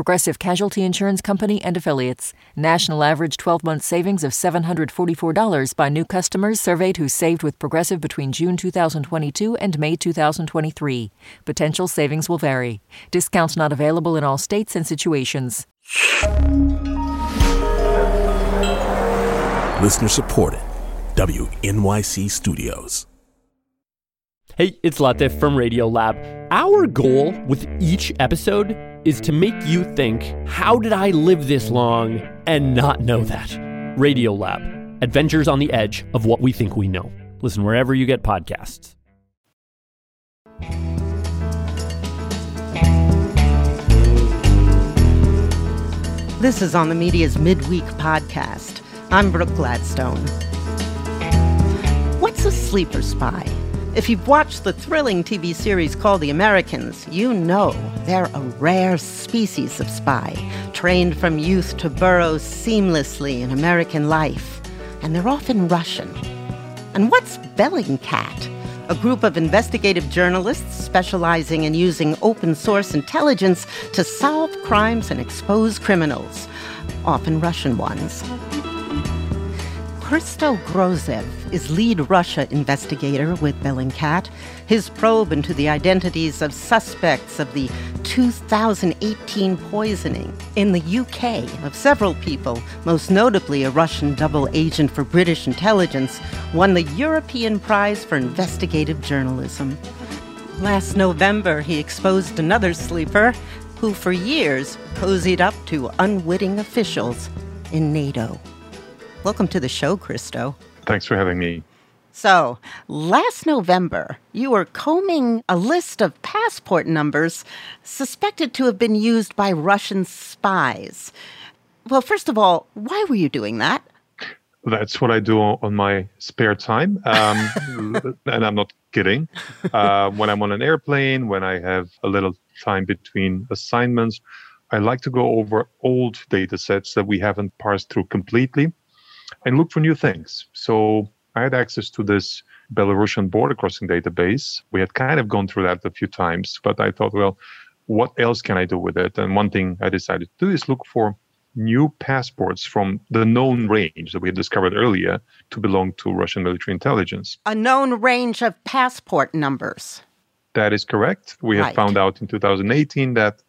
Progressive Casualty Insurance Company and Affiliates. National average 12 month savings of $744 by new customers surveyed who saved with Progressive between June 2022 and May 2023. Potential savings will vary. Discounts not available in all states and situations. Listener supported. WNYC Studios. Hey, it's Latif from Radio Lab. Our goal with each episode is to make you think, how did I live this long and not know that? Radio Lab, adventures on the edge of what we think we know. Listen wherever you get podcasts. This is on the media's midweek podcast. I'm Brooke Gladstone. What's a sleeper spy? If you've watched the thrilling TV series called The Americans, you know they're a rare species of spy, trained from youth to burrow seamlessly in American life. And they're often Russian. And what's Bellingcat? A group of investigative journalists specializing in using open source intelligence to solve crimes and expose criminals, often Russian ones. Christo Grozev is lead Russia investigator with Bellingcat. His probe into the identities of suspects of the 2018 poisoning in the UK of several people, most notably a Russian double agent for British intelligence, won the European Prize for Investigative Journalism. Last November, he exposed another sleeper who, for years, cozied up to unwitting officials in NATO. Welcome to the show, Christo. Thanks for having me. So, last November, you were combing a list of passport numbers suspected to have been used by Russian spies. Well, first of all, why were you doing that? That's what I do on my spare time. Um, and I'm not kidding. Uh, when I'm on an airplane, when I have a little time between assignments, I like to go over old data sets that we haven't parsed through completely and look for new things. So I had access to this Belarusian border crossing database. We had kind of gone through that a few times, but I thought, well, what else can I do with it? And one thing I decided to do is look for new passports from the known range that we had discovered earlier to belong to Russian military intelligence. A known range of passport numbers. That is correct. We right. had found out in 2018 that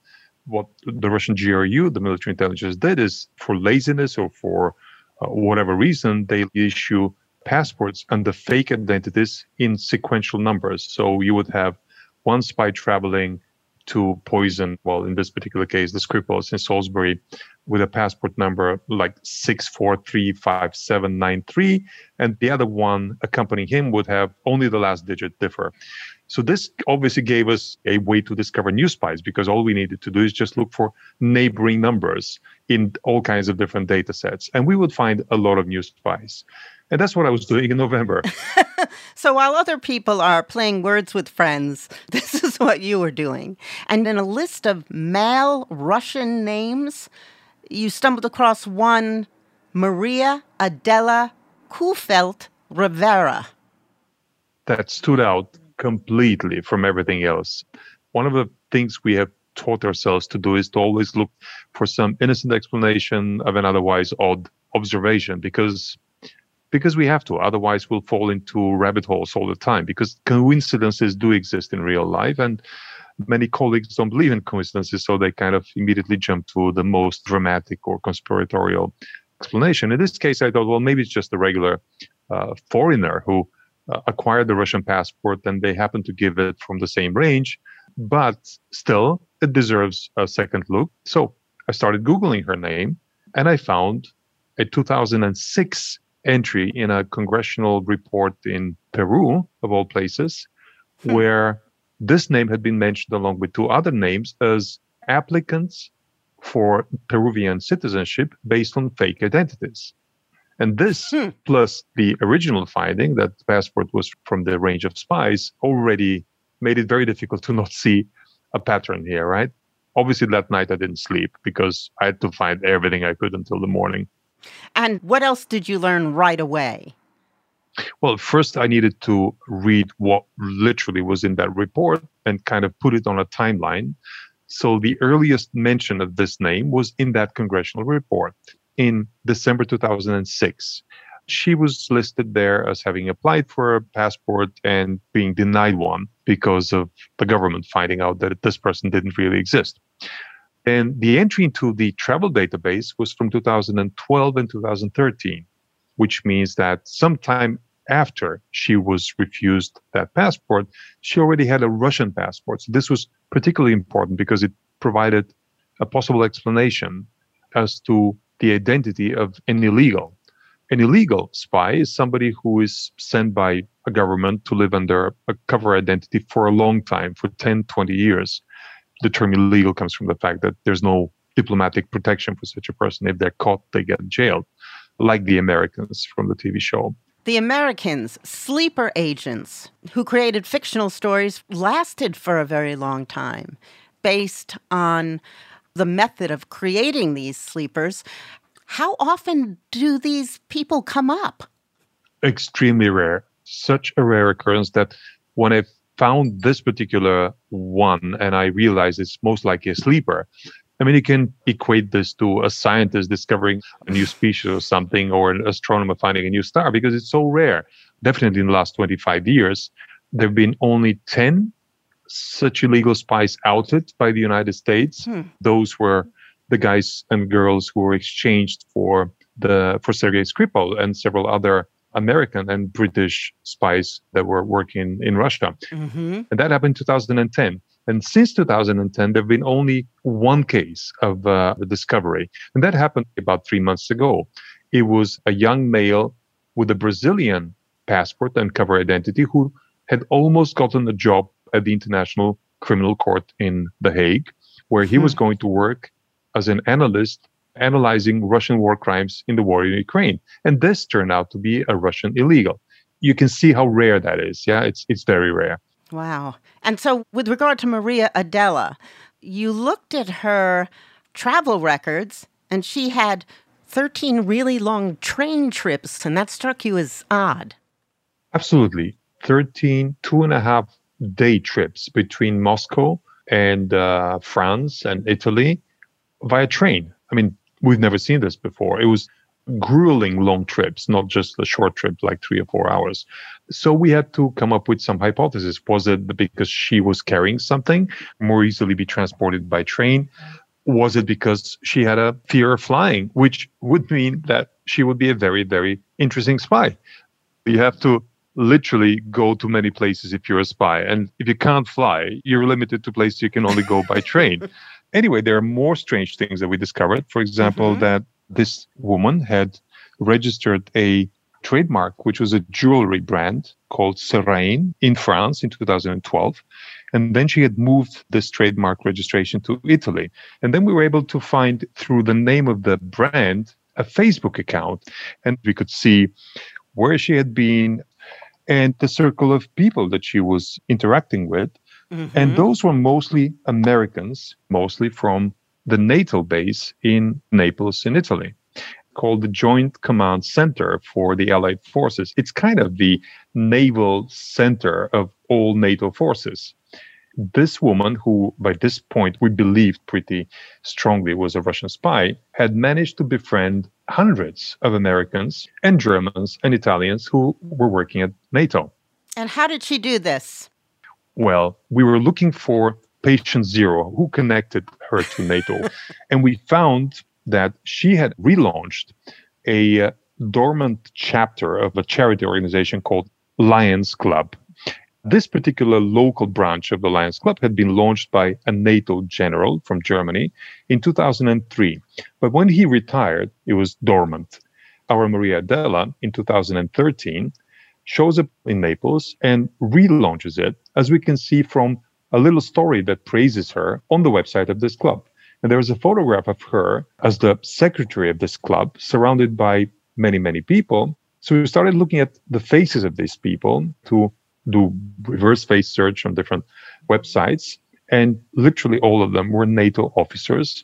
what the Russian GRU, the military intelligence, did is for laziness or for Uh, whatever reason, they issue passports under fake identities in sequential numbers. So you would have one spy traveling to poison, well, in this particular case, the Skripals in Salisbury, with a passport number like 6435793. and the other one accompanying him would have only the last digit differ. So this obviously gave us a way to discover new spies because all we needed to do is just look for neighboring numbers in all kinds of different data sets. And we would find a lot of new spies. And that's what I was doing in November. so while other people are playing words with friends, this is what you were doing. And in a list of male Russian names, you stumbled across one Maria Adela Kuhfeldt Rivera. That stood out completely from everything else. One of the things we have taught ourselves to do is to always look for some innocent explanation of an otherwise odd observation because because we have to otherwise we'll fall into rabbit holes all the time because coincidences do exist in real life and many colleagues don't believe in coincidences so they kind of immediately jump to the most dramatic or conspiratorial explanation in this case i thought well maybe it's just a regular uh, foreigner who acquired the Russian passport and they happen to give it from the same range, but still it deserves a second look. So I started Googling her name and I found a 2006 entry in a congressional report in Peru, of all places, hmm. where this name had been mentioned along with two other names as applicants for Peruvian citizenship based on fake identities. And this, Hmm. plus the original finding that the passport was from the range of spies, already made it very difficult to not see a pattern here, right? Obviously, that night I didn't sleep because I had to find everything I could until the morning. And what else did you learn right away? Well, first I needed to read what literally was in that report and kind of put it on a timeline. So the earliest mention of this name was in that congressional report in December 2006. She was listed there as having applied for a passport and being denied one because of the government finding out that this person didn't really exist. And the entry into the travel database was from 2012 and 2013 which means that sometime after she was refused that passport, she already had a Russian passport. So this was particularly important because it provided a possible explanation as to the identity of an illegal. An illegal spy is somebody who is sent by a government to live under a cover identity for a long time, for 10, 20 years. The term illegal comes from the fact that there's no diplomatic protection for such a person. If they're caught, they get jailed like the Americans from the TV show. The Americans, sleeper agents who created fictional stories, lasted for a very long time based on the method of creating these sleepers. How often do these people come up? Extremely rare. Such a rare occurrence that when I found this particular one and I realized it's most likely a sleeper, I mean, you can equate this to a scientist discovering a new species or something, or an astronomer finding a new star, because it's so rare. Definitely in the last 25 years, there have been only 10 such illegal spies outed by the United States. Hmm. Those were the guys and girls who were exchanged for the for Sergei Skripal and several other American and British spies that were working in Russia. Mm-hmm. And that happened in 2010. And since 2010, there have been only one case of uh, the discovery. And that happened about three months ago. It was a young male with a Brazilian passport and cover identity who had almost gotten a job at the International Criminal Court in The Hague, where he was hmm. going to work as an analyst analyzing Russian war crimes in the war in Ukraine. And this turned out to be a Russian illegal. You can see how rare that is. Yeah, it's it's very rare. Wow. And so, with regard to Maria Adela, you looked at her travel records and she had 13 really long train trips, and that struck you as odd. Absolutely. 13 two and a half day trips between Moscow and uh, France and Italy via train. I mean, we've never seen this before. It was grueling long trips, not just a short trip like three or four hours. So we had to come up with some hypothesis. Was it because she was carrying something more easily be transported by train? Was it because she had a fear of flying, which would mean that she would be a very, very interesting spy? You have to literally go to many places if you're a spy. And if you can't fly, you're limited to places you can only go by train. Anyway, there are more strange things that we discovered. For example, Mhm. that this woman had registered a trademark, which was a jewelry brand called Serein in France in 2012. And then she had moved this trademark registration to Italy. And then we were able to find through the name of the brand a Facebook account. And we could see where she had been and the circle of people that she was interacting with. And mm-hmm. those were mostly Americans, mostly from the NATO base in Naples, in Italy, called the Joint Command Center for the Allied Forces. It's kind of the naval center of all NATO forces. This woman, who by this point we believed pretty strongly was a Russian spy, had managed to befriend hundreds of Americans and Germans and Italians who were working at NATO. And how did she do this? Well, we were looking for patient zero who connected her to NATO. and we found that she had relaunched a uh, dormant chapter of a charity organization called Lions Club. This particular local branch of the Lions Club had been launched by a NATO general from Germany in 2003. But when he retired, it was dormant. Our Maria Adela in 2013 shows up in Naples and relaunches it, as we can see from a little story that praises her on the website of this club. And there is a photograph of her as the secretary of this club, surrounded by many, many people. So we started looking at the faces of these people to do reverse face search on different websites. And literally all of them were NATO officers,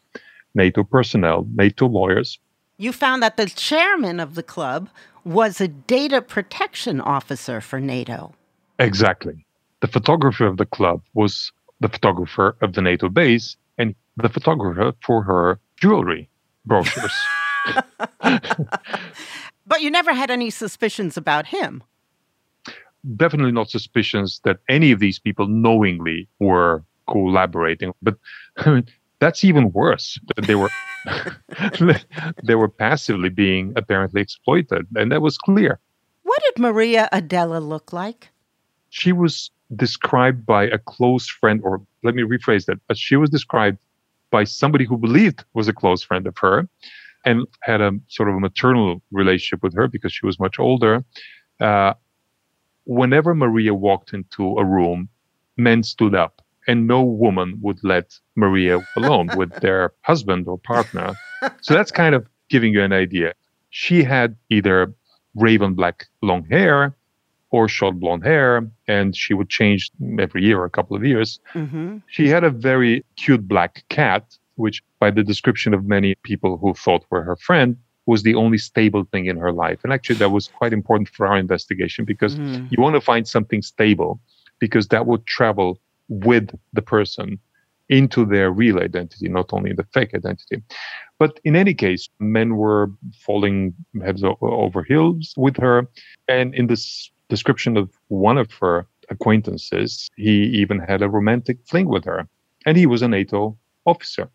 NATO personnel, NATO lawyers. You found that the chairman of the club was a data protection officer for NATO. Exactly. The photographer of the club was the photographer of the NATO base and the photographer for her jewelry brochures. but you never had any suspicions about him. Definitely not suspicions that any of these people knowingly were collaborating. But I mean, that's even worse. They were they were passively being apparently exploited, and that was clear. What did Maria Adela look like? She was described by a close friend, or let me rephrase that. But she was described by somebody who believed was a close friend of her, and had a sort of a maternal relationship with her because she was much older. Uh, whenever Maria walked into a room, men stood up and no woman would let Maria alone with their husband or partner. So that's kind of giving you an idea. She had either raven black long hair or short blonde hair, and she would change every year or a couple of years. Mm-hmm. She had a very cute black cat, which, by the description of many people who thought were her friend, was the only stable thing in her life. And actually, that was quite important for our investigation because mm. you want to find something stable because that would travel with the person into their real identity, not only the fake identity. But in any case, men were falling heads over heels with her. And in this description of one of her acquaintances, he even had a romantic fling with her. And he was a NATO officer.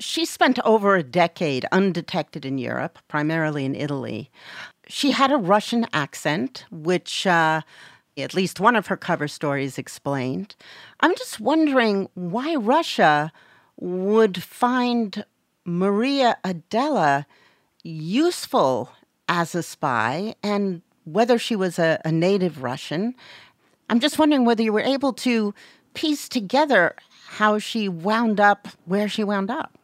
She spent over a decade undetected in Europe, primarily in Italy. She had a Russian accent, which uh, at least one of her cover stories explained. I'm just wondering why Russia would find Maria Adela useful as a spy and whether she was a, a, native Russian. I'm just wondering whether you were able to piece together how she wound up where she wound up.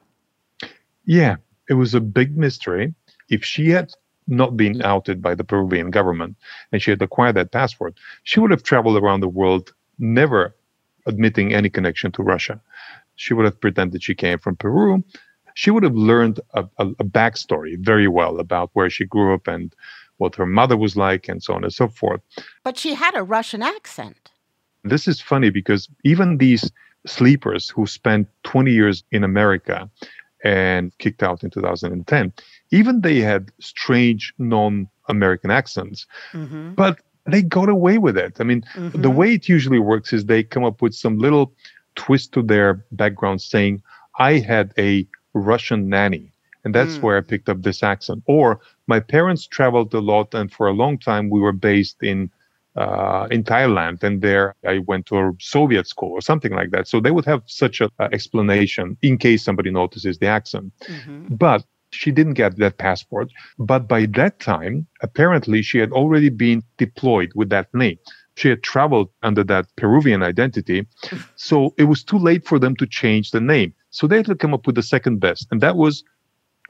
Yeah, it was a big mystery. If she had not been mm. outed by the Peruvian government and she had acquired that passport, she would have traveled around the world never admitting any connection to Russia. She would have pretended she came from Peru. She would have learned a, a, a backstory very well about where she grew up and what her mother was like and so on and so forth. But she had a Russian accent. This is funny because even these sleepers who spent 20 years in America and kicked out in 2010, even they had strange non-American accents, mm-hmm. but they got away with it. I mean, mm-hmm. the way it usually works is they come up with some little twist to their background saying, I had a Russian nanny. And that's mm. where I picked up this accent. Or my parents traveled a lot, and for a long time we were based in uh, in Thailand, and there I went to a Soviet school or something like that. So they would have such an explanation in case somebody notices the accent. Mm-hmm. But she didn't get that passport. But by that time, apparently, she had already been deployed with that name. She had traveled under that Peruvian identity. So it was too late for them to change the name. So they had to come up with the second best. And that was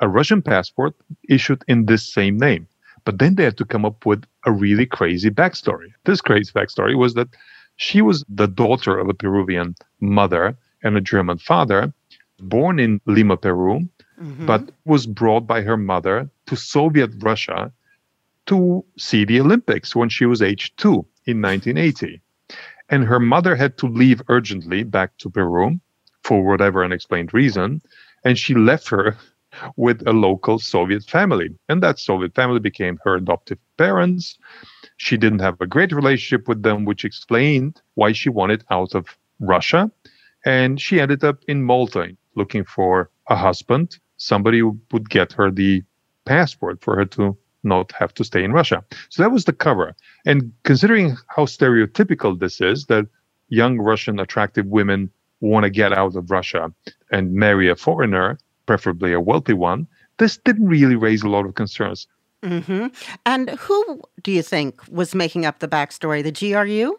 a Russian passport issued in this same name. But then they had to come up with a really crazy backstory. This crazy backstory was that she was the daughter of a Peruvian mother and a German father, born in Lima, Peru, mm-hmm. but was brought by her mother to Soviet Russia to see the Olympics when she was age two in 1980. And her mother had to leave urgently back to Peru for whatever unexplained reason. And she left her with a local Soviet family. And that Soviet family became her adoptive parents. She didn't have a great relationship with them, which explained why she wanted out of Russia. And she ended up in Malta looking for a husband, somebody who would get her the passport for her to not have to stay in Russia. So that was the cover. And considering how stereotypical this is, that young Russian attractive women want to get out of Russia and marry a foreigner, preferably a wealthy one, this didn't really raise a lot of concerns. Mm-hmm. And who do you think was making up the backstory? The GRU?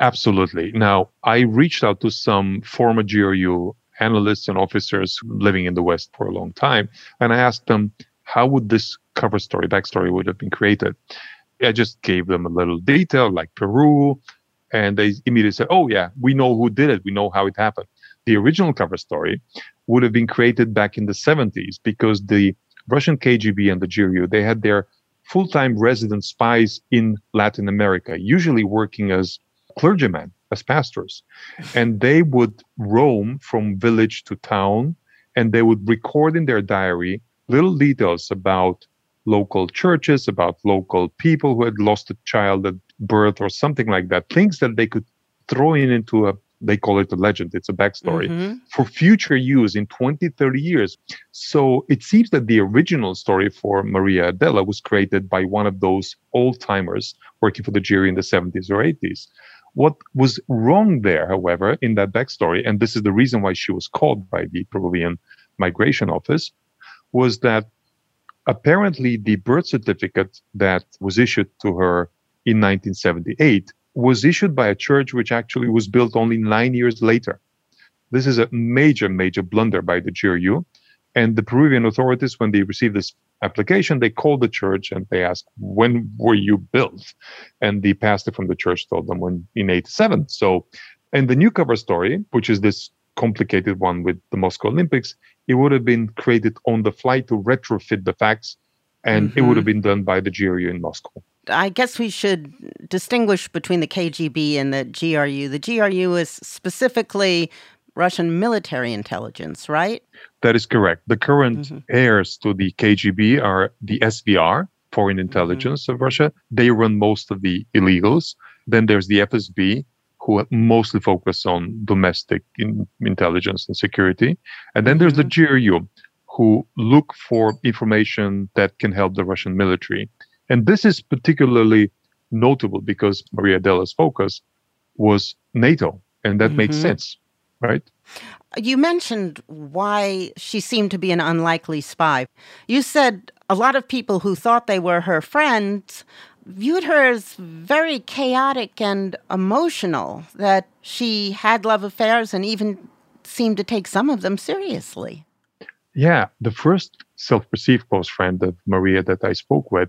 Absolutely. Now, I reached out to some former GRU analysts and officers living in the West for a long time, and I asked them, how would this cover story, backstory would have been created? I just gave them a little detail like Peru, and they immediately said, "Oh yeah, we know who did it. We know how it happened." The original cover story would have been created back in the 70s because the Russian KGB and the GRU they had their full-time resident spies in Latin America, usually working as clergymen, as pastors, and they would roam from village to town, and they would record in their diary little details about local churches, about local people who had lost a child at birth or something like that. Things that they could throw in into a they call it a legend it's a backstory mm-hmm. for future use in 20 30 years so it seems that the original story for maria adela was created by one of those old timers working for the GRU in the 70s or 80s what was wrong there however in that backstory and this is the reason why she was called by the peruvian migration office was that apparently the birth certificate that was issued to her in 1978 was issued by a church which actually was built only nine years later. This is a major, major blunder by the GRU. And the Peruvian authorities, when they received this application, they called the church and they asked, when were you built? And the pastor from the church told them when in 87. So, and the new cover story, which is this complicated one with the Moscow Olympics, it would have been created on the fly to retrofit the facts, and mm-hmm. it would mm-hmm. have been done by the GRU in Moscow. I guess we should distinguish between the KGB and the GRU. The GRU is specifically Russian military intelligence, right? That is correct. The current mm-hmm. heirs to the KGB are the SVR, Foreign mm-hmm. Intelligence mm-hmm. of Russia. They run most of the illegals. Then there's the FSB, who mostly focus on domestic in intelligence and security. And then mm-hmm. there's the mm-hmm. GRU, who look for information that can help the Russian military. And this is particularly notable because Maria Adela's focus was NATO, and that mm-hmm. made sense, right? You mentioned why she seemed to be an unlikely spy. You said a lot of people who thought they were her friends viewed her as very chaotic and emotional, that she had love affairs and even seemed to take some of them seriously. Yeah, the first self perceived close friend of Maria that I spoke with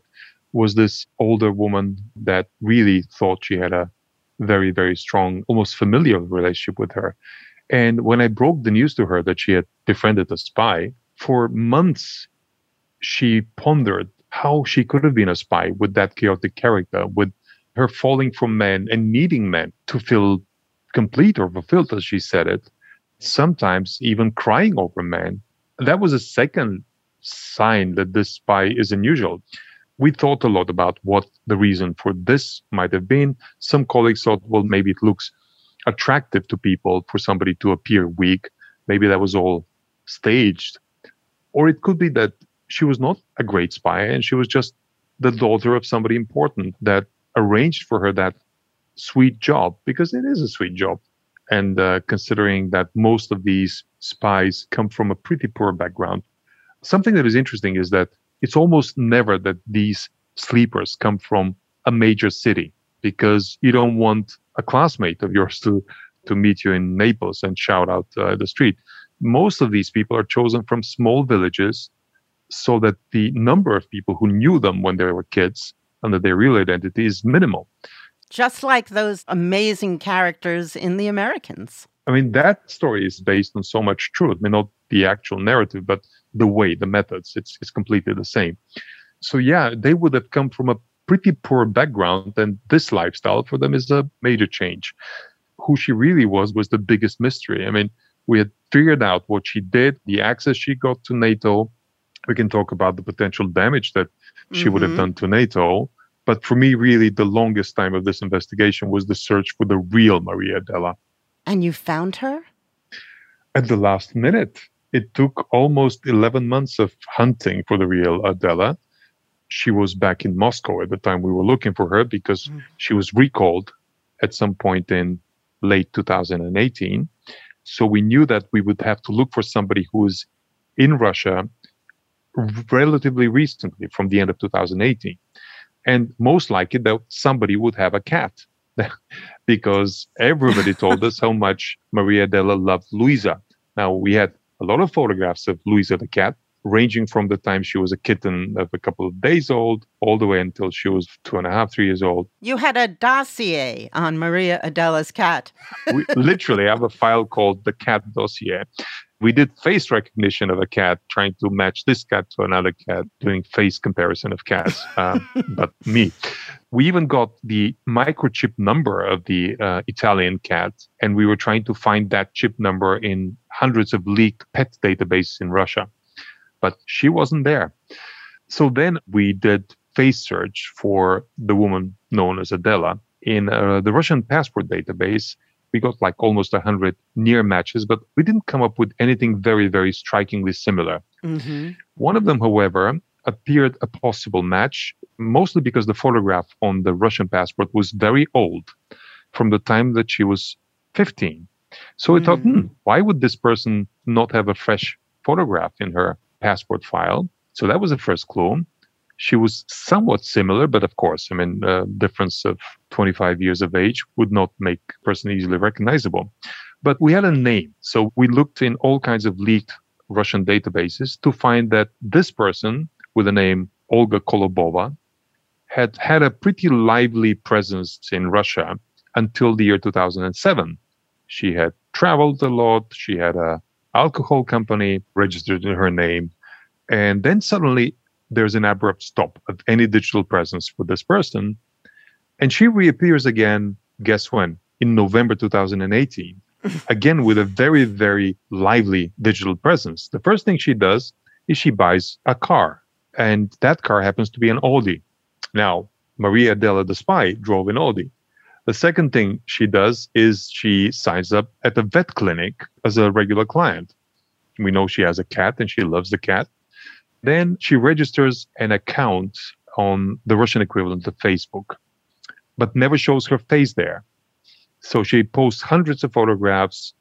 was this older woman that really thought she had a very, very strong, almost familiar relationship with her. And when I broke the news to her that she had befriended a spy, for months she pondered how she could have been a spy with that chaotic character, with her falling from men and needing men to feel complete or fulfilled, as she said it, sometimes even crying over men. That was a second sign that this spy is unusual. We thought a lot about what the reason for this might have been. Some colleagues thought, well, maybe it looks attractive to people for somebody to appear weak. Maybe that was all staged. Or it could be that she was not a great spy and she was just the daughter of somebody important that arranged for her that sweet job because it is a sweet job. And uh, considering that most of these spies come from a pretty poor background, something that is interesting is that it's almost never that these sleepers come from a major city because you don't want a classmate of yours to to meet you in Naples and shout out uh, the street. Most of these people are chosen from small villages so that the number of people who knew them when they were kids under their real identity is minimal. Just like those amazing characters in The Americans. I mean, that story is based on so much truth. I mean, not the actual narrative, but the way, the methods. It's, it's completely the same. So, yeah, they would have come from a pretty poor background, and this lifestyle for them is a major change. Who she really was was the biggest mystery. I mean, we had figured out what she did, the access she got to NATO, we can talk about the potential damage that she mm-hmm. would have mm-hmm. done to NATO. But for me, really, the longest time of this investigation was the search for the real Maria Adela. And you found her? At the last minute. It took almost 11 months of hunting for the real Adela. She was back in Moscow at the time we were looking for her because mm. she was recalled at some point in late 2018. So we knew that we would have to look for somebody who is in Russia relatively recently from the end of 2018. And most likely that somebody would have a cat because everybody told us how much Maria Adela loved Luisa. Now we had a lot of photographs of Louisa the cat, ranging from the time she was a kitten of a couple of days old all the way until she was two and a half, three years old. You had a dossier on Maria Adela's cat. we, literally, I have a file called the cat dossier. We did face recognition of a cat, trying to match this cat to another cat, doing face comparison of cats, uh, but me. We even got the microchip number of the uh, Italian cat, and we were trying to find that chip number in hundreds of leaked pet databases in Russia but she wasn't there. So then we did face search for the woman known as Adela. In uh, the Russian passport database, we got like almost 100 near matches, but we didn't come up with anything very, very strikingly similar. Mm-hmm. One of them, however, appeared a possible match, mostly because the photograph on the Russian passport was very old, from the time that she was 15. So we mm. thought, hmm, why would this person not have a fresh photograph in her passport file. So that was the first clue. She was somewhat similar, but of course, I mean, uh, difference of 25 years of age would not make person easily recognizable. But we had a name. So we looked in all kinds of leaked Russian databases to find that this person with the name Olga Kolobova had had a pretty lively presence in Russia until the year 2007. She had traveled a lot. She had a alcohol company registered in her name. And then suddenly there's an abrupt stop of any digital presence for this person. And she reappears again, guess when? In November 2018. again, with a very, very lively digital presence. The first thing she does is she buys a car. And that car happens to be an Audi. Now, Maria Adela the spy drove an Audi. The second thing she does is she signs up at the vet clinic as a regular client. We know she has a cat and she loves the cat. Then she registers an account on the Russian equivalent of Facebook, but never shows her face there. So she posts hundreds of photographs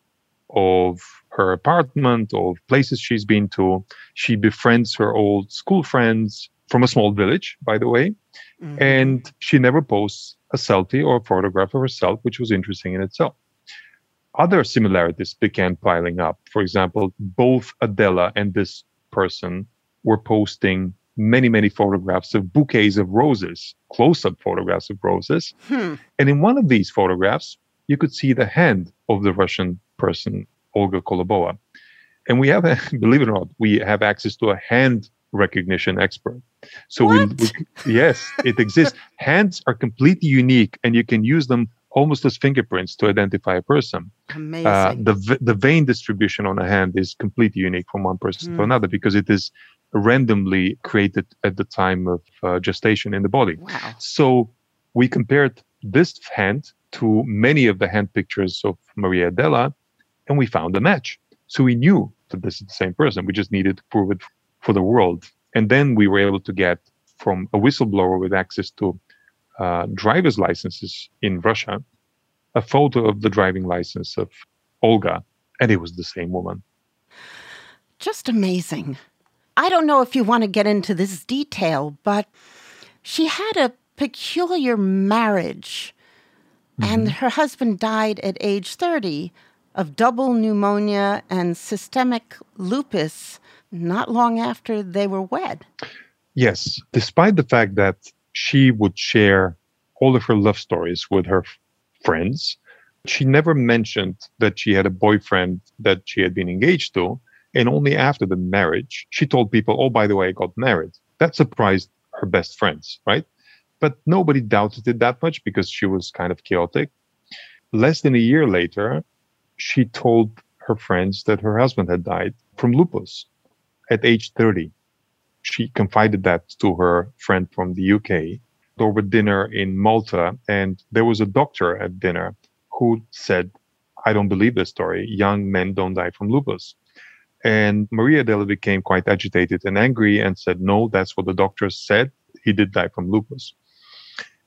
of her apartment, of places she's been to. She befriends her old school friends from a small village, by the way. Mm-hmm. And she never posts a selfie or a photograph of herself, which was interesting in itself. Other similarities began piling up. For example, both Adela and this person were posting many, many photographs of bouquets of roses, close up photographs of roses. Hmm. And in one of these photographs, you could see the hand of the Russian person, Olga Kolobova. And we have, a, believe it or not, we have access to a hand recognition expert. So we, we, yes, it exists. Hands are completely unique, and you can use them almost as fingerprints to identify a person. Amazing. Uh, the the vein distribution on a hand is completely unique from one person mm. to hmm. another because it is randomly created at the time of uh, gestation in the body. Wow. So we compared this hand to many of the hand pictures of Maria Adela, and we found a match. So we knew that this is the same person. We just needed to prove it for the world. And then we were able to get from a whistleblower with access to uh, driver's licenses in Russia a photo of the driving license of Olga, and it was the same woman. Just amazing. I don't know if you want to get into this detail, but she had a peculiar marriage, mm-hmm. and her husband died at age 30 of double pneumonia and systemic lupus not long after they were wed. Yes, despite the fact that she would share all of her love stories with her friends, she never mentioned that she had a boyfriend that she had been engaged to. And only after the marriage, she told people, oh, by the way, I got married. That surprised her best friends, right? But nobody doubted it that much because she was kind of chaotic. Less than a year later, she told her friends that her husband had died from lupus at age 30. She confided that to her friend from the UK over dinner in Malta. And there was a doctor at dinner who said, I don't believe this story. Young men don't die from lupus. And Maria Adela became quite agitated and angry and said, No, that's what the doctor said. He did die from lupus.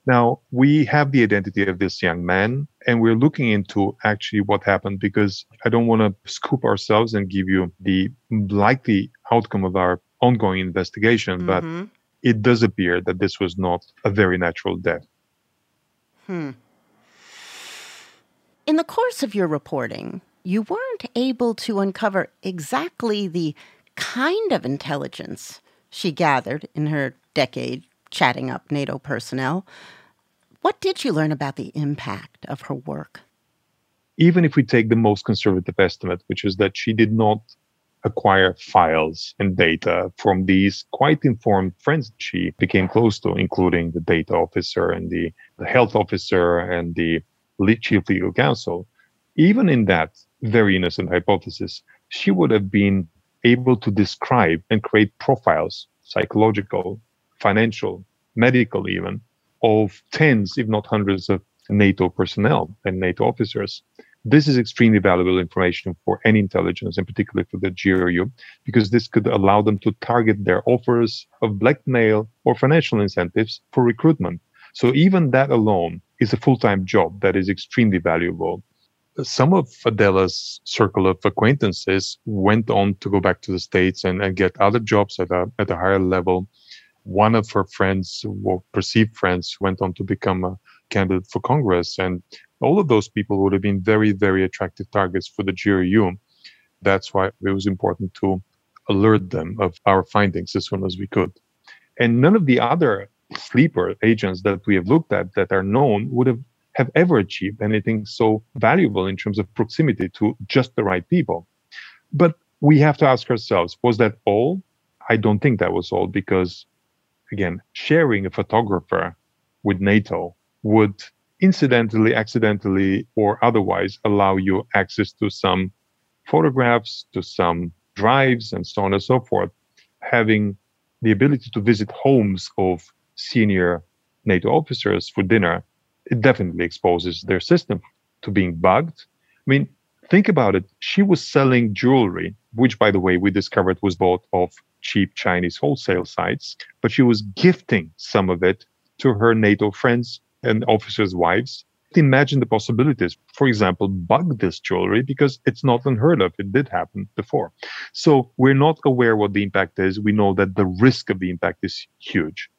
Now, we have the identity of this young man, and we're looking into actually what happened because I don't want to scoop ourselves and give you the likely outcome of our ongoing investigation, mm-hmm. but it does appear that this was not a very natural death. Hmm. In the course of your reporting, you weren't able to uncover exactly the kind of intelligence she gathered in her decade chatting up NATO personnel. What did you learn about the impact of her work? Even if we take the most conservative estimate, which is that she did not acquire files and data from these quite informed friends she became close to, including the data officer and the, the health officer and the chief legal counsel. Even in that very innocent hypothesis, she would have been able to describe and create profiles, psychological, financial, medical, even, of tens, if not hundreds, of NATO personnel and NATO officers. This is extremely valuable information for any intelligence, and particularly for the GRU, because this could allow them to target their offers of blackmail or financial incentives for recruitment. So even that alone is a full-time job that is extremely valuable. Some of Adela's circle of acquaintances went on to go back to the States and, and get other jobs at a, at a higher level. One of her friends, or perceived friends, went on to become a candidate for Congress. And all of those people would have been very, very attractive targets for the GRU. That's why it was important to alert them of our findings as soon as we could. And none of the other sleeper agents that we have looked at that are known would have, have ever achieved anything so valuable in terms of proximity to just the right people. But we have to ask ourselves, was that all? I don't think that was all because, again, sharing a photographer with NATO would incidentally, accidentally, or otherwise allow you access to some photographs, to some drives, and so on and so forth. Having the ability to visit homes of senior NATO officers for dinner, it definitely exposes their system to being bugged. I mean, think about it. She was selling jewelry, which, by the way, we discovered was bought off cheap Chinese wholesale sites, but she was gifting some of it to her NATO friends and officers' wives. Imagine the possibilities. For example, bug this jewelry because it's not unheard of. It did happen before. So we're not aware what the impact is. We know that the risk of the impact is huge.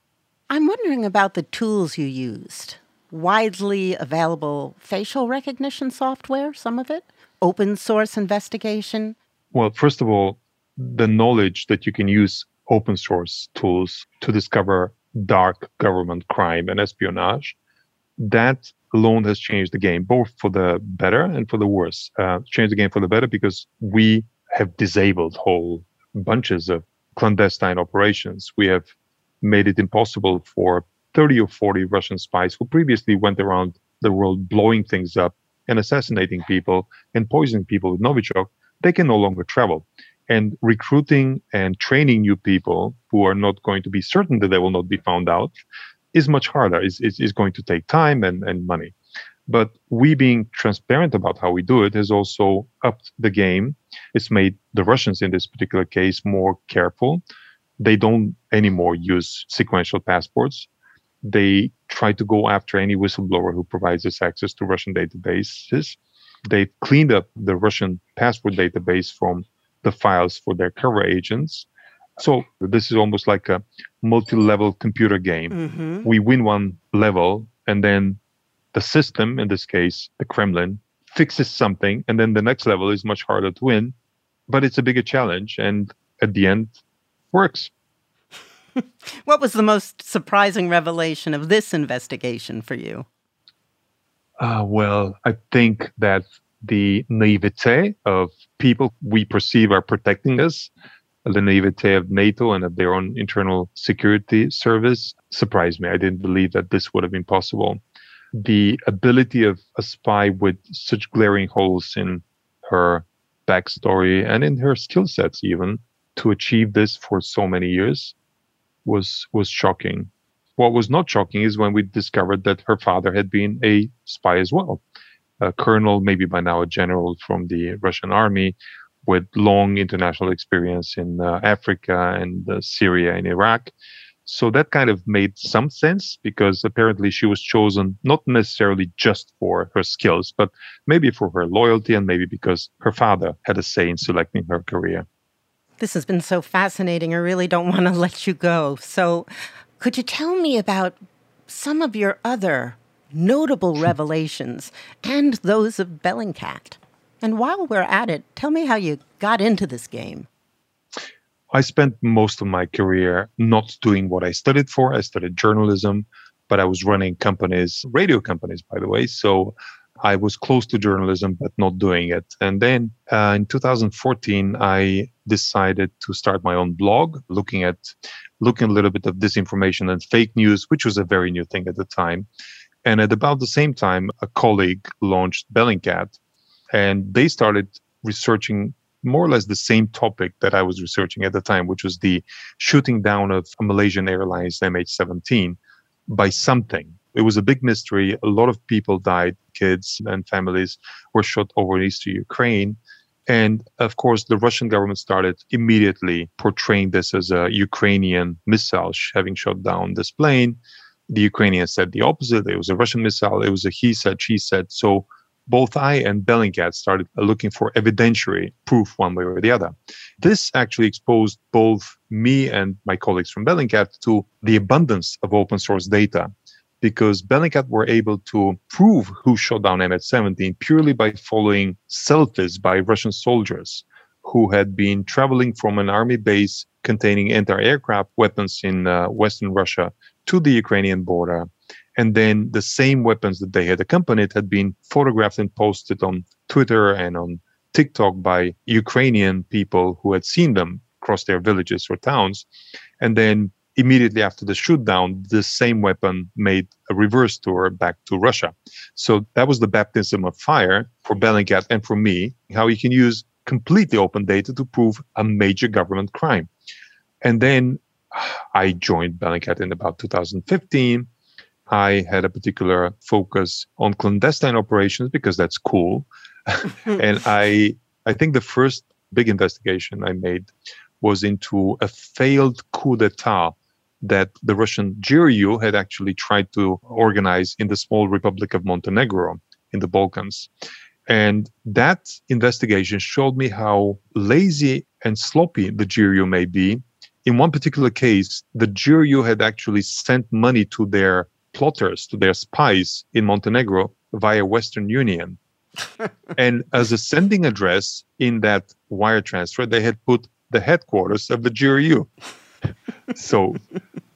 I'm wondering about the tools you used. Widely available facial recognition software, some of it, open source investigation. Well, first of all, the knowledge that you can use open source tools to discover dark government crime and espionage, that alone has changed the game, both for the better and for the worse. Uh, changed the game for the better because we have disabled whole bunches of clandestine operations. We have made it impossible for 30 or 40 Russian spies who previously went around the world blowing things up and assassinating people and poisoning people with Novichok, they can no longer travel. And recruiting and training new people who are not going to be certain that they will not be found out is much harder, is, is, is going to take time and, and money. But we being transparent about how we do it has also upped the game. It's made the Russians in this particular case more careful they don't anymore use sequential passports. They try to go after any whistleblower who provides us access to Russian databases. They've cleaned up the Russian passport database from the files for their cover agents. So this is almost like a multi-level computer game. Mm-hmm. We win one level and then the system, in this case, the Kremlin, fixes something, and then the next level is much harder to win, but it's a bigger challenge. And at the end, works. What was the most surprising revelation of this investigation for you? Uh, well, I think that the naivete of people we perceive are protecting us, the naivete of NATO and of their own internal security service surprised me. I didn't believe that this would have been possible. The ability of a spy with such glaring holes in her backstory and in her skill sets, even to achieve this for so many years was was shocking. What was not shocking is when we discovered that her father had been a spy as well, a colonel, maybe by now a general from the Russian army, with long international experience in uh, Africa and uh, Syria and Iraq. So that kind of made some sense because apparently she was chosen not necessarily just for her skills, but maybe for her loyalty and maybe because her father had a say in selecting her career. This has been so fascinating. I really don't want to let you go. So, could you tell me about some of your other notable revelations and those of Bellingcat? And while we're at it, tell me how you got into this game. I spent most of my career not doing what I studied for. I studied journalism, but I was running companies, radio companies, by the way. So I was close to journalism, but not doing it. And then uh, in 2014, I decided to start my own blog, looking at looking a little bit of disinformation and fake news, which was a very new thing at the time. And at about the same time, a colleague launched Bellingcat, and they started researching more or less the same topic that I was researching at the time, which was the shooting down of Malaysian Airlines MH17 by something. It was a big mystery. A lot of people died, kids and families were shot over eastern Ukraine. And of course, the Russian government started immediately portraying this as a Ukrainian missile having shot down this plane. The Ukrainians said the opposite. It was a Russian missile. It was a he said, she said. So both I and Bellingcat started looking for evidentiary proof one way or the other. This actually exposed both me and my colleagues from Bellingcat to the abundance of open source data because Bellingcat were able to prove who shot down MH17 purely by following selfies by Russian soldiers who had been traveling from an army base containing anti-aircraft weapons in uh, Western Russia to the Ukrainian border and then the same weapons that they had accompanied had been photographed and posted on Twitter and on TikTok by Ukrainian people who had seen them across their villages or towns. And then immediately after the shootdown, the same weapon made a reverse tour back to Russia. So that was the baptism of fire for Bellingcat and for me, how you can use completely open data to prove a major government crime. And then I joined Bellingcat in about 2015 I had a particular focus on clandestine operations because that's cool. and I I think the first big investigation I made was into a failed coup d'etat that the Russian GRU had actually tried to organize in the small Republic of Montenegro in the Balkans. And that investigation showed me how lazy and sloppy the GRU may be. In one particular case, the GRU had actually sent money to their plotters, to their spies in Montenegro via Western Union. and as a sending address in that wire transfer, they had put the headquarters of the GRU. So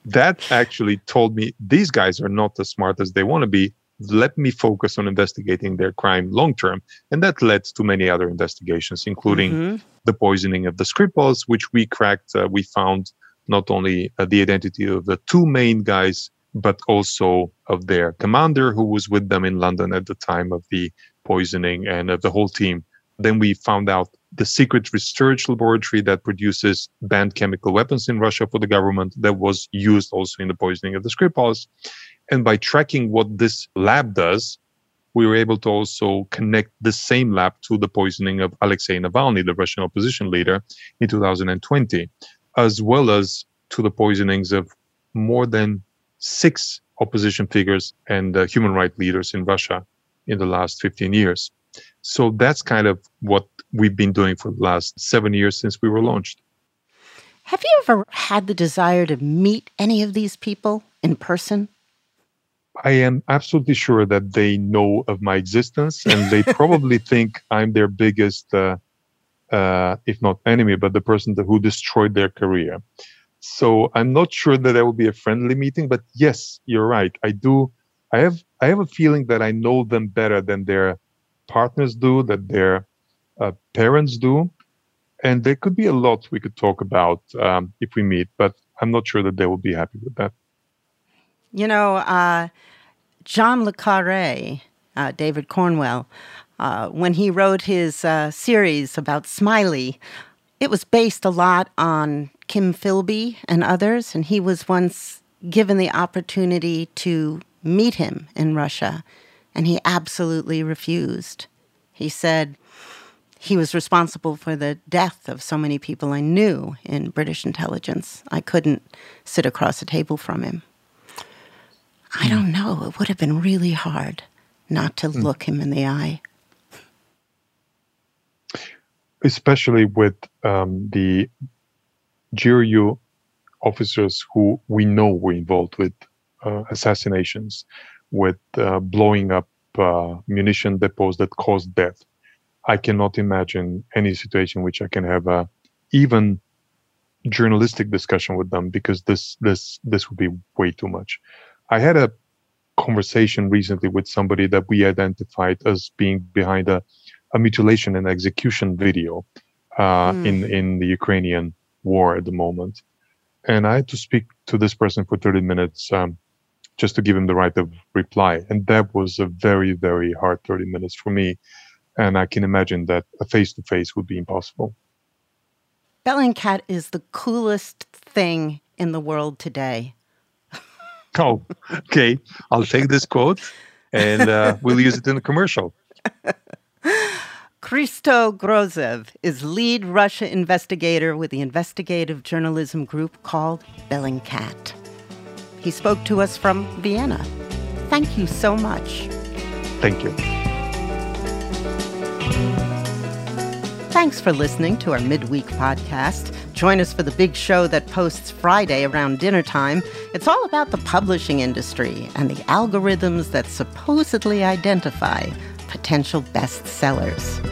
that actually told me these guys are not as smart as they want to be. Let me focus on investigating their crime long term. And that led to many other investigations, including mm-hmm. the poisoning of the Skripals, which we cracked. Uh, we found not only uh, the identity of the two main guys but also of their commander who was with them in London at the time of the poisoning and of the whole team. Then we found out the secret research laboratory that produces banned chemical weapons in Russia for the government that was used also in the poisoning of the Skripals. And by tracking what this lab does, we were able to also connect the same lab to the poisoning of Alexei Navalny, the Russian opposition leader, in 2020, as well as to the poisonings of more than six opposition figures and uh, human rights leaders in Russia in the last 15 years. So that's kind of what we've been doing for the last seven years since we were launched. Have you ever had the desire to meet any of these people in person? I am absolutely sure that they know of my existence and they probably think I'm their biggest, uh, uh, if not enemy, but the person who destroyed their career. So I'm not sure that that will be a friendly meeting, but yes, you're right. I do. I have I have a feeling that I know them better than their partners do, that their uh, parents do, and there could be a lot we could talk about um, if we meet. But I'm not sure that they will be happy with that. You know, uh, John le Carre, uh, David Cornwell, uh, when he wrote his uh, series about Smiley, it was based a lot on Kim Philby and others, and he was once given the opportunity to meet him in Russia, and he absolutely refused. He said he was responsible for the death of so many people I knew in British intelligence. I couldn't sit across a table from him. I don't know. It would have been really hard not to mm. look him in the eye. Especially with um, the GRU officers who we know were involved with uh, assassinations, with uh, blowing up uh, munition depots that caused death. I cannot imagine any situation which I can have a even journalistic discussion with them because this this this would be way too much. I had a conversation recently with somebody that we identified as being behind a, a mutilation and execution video uh, mm. in in the Ukrainian war at the moment, and I had to speak to this person for 30 minutes um, just to give him the right of reply, and that was a very very hard 30 minutes for me, and I can imagine that a face to face would be impossible. Bellingcat is the coolest thing in the world today. oh, okay. I'll take this quote and uh, we'll use it in the commercial. Christo Grozev is lead Russia investigator with the investigative journalism group called Bellingcat. He spoke to us from Vienna. Thank you so much. Thank you. Thanks for listening to our midweek podcast. Join us for the big show that posts Friday around dinner time. It's all about the publishing industry and the algorithms that supposedly identify potential bestsellers.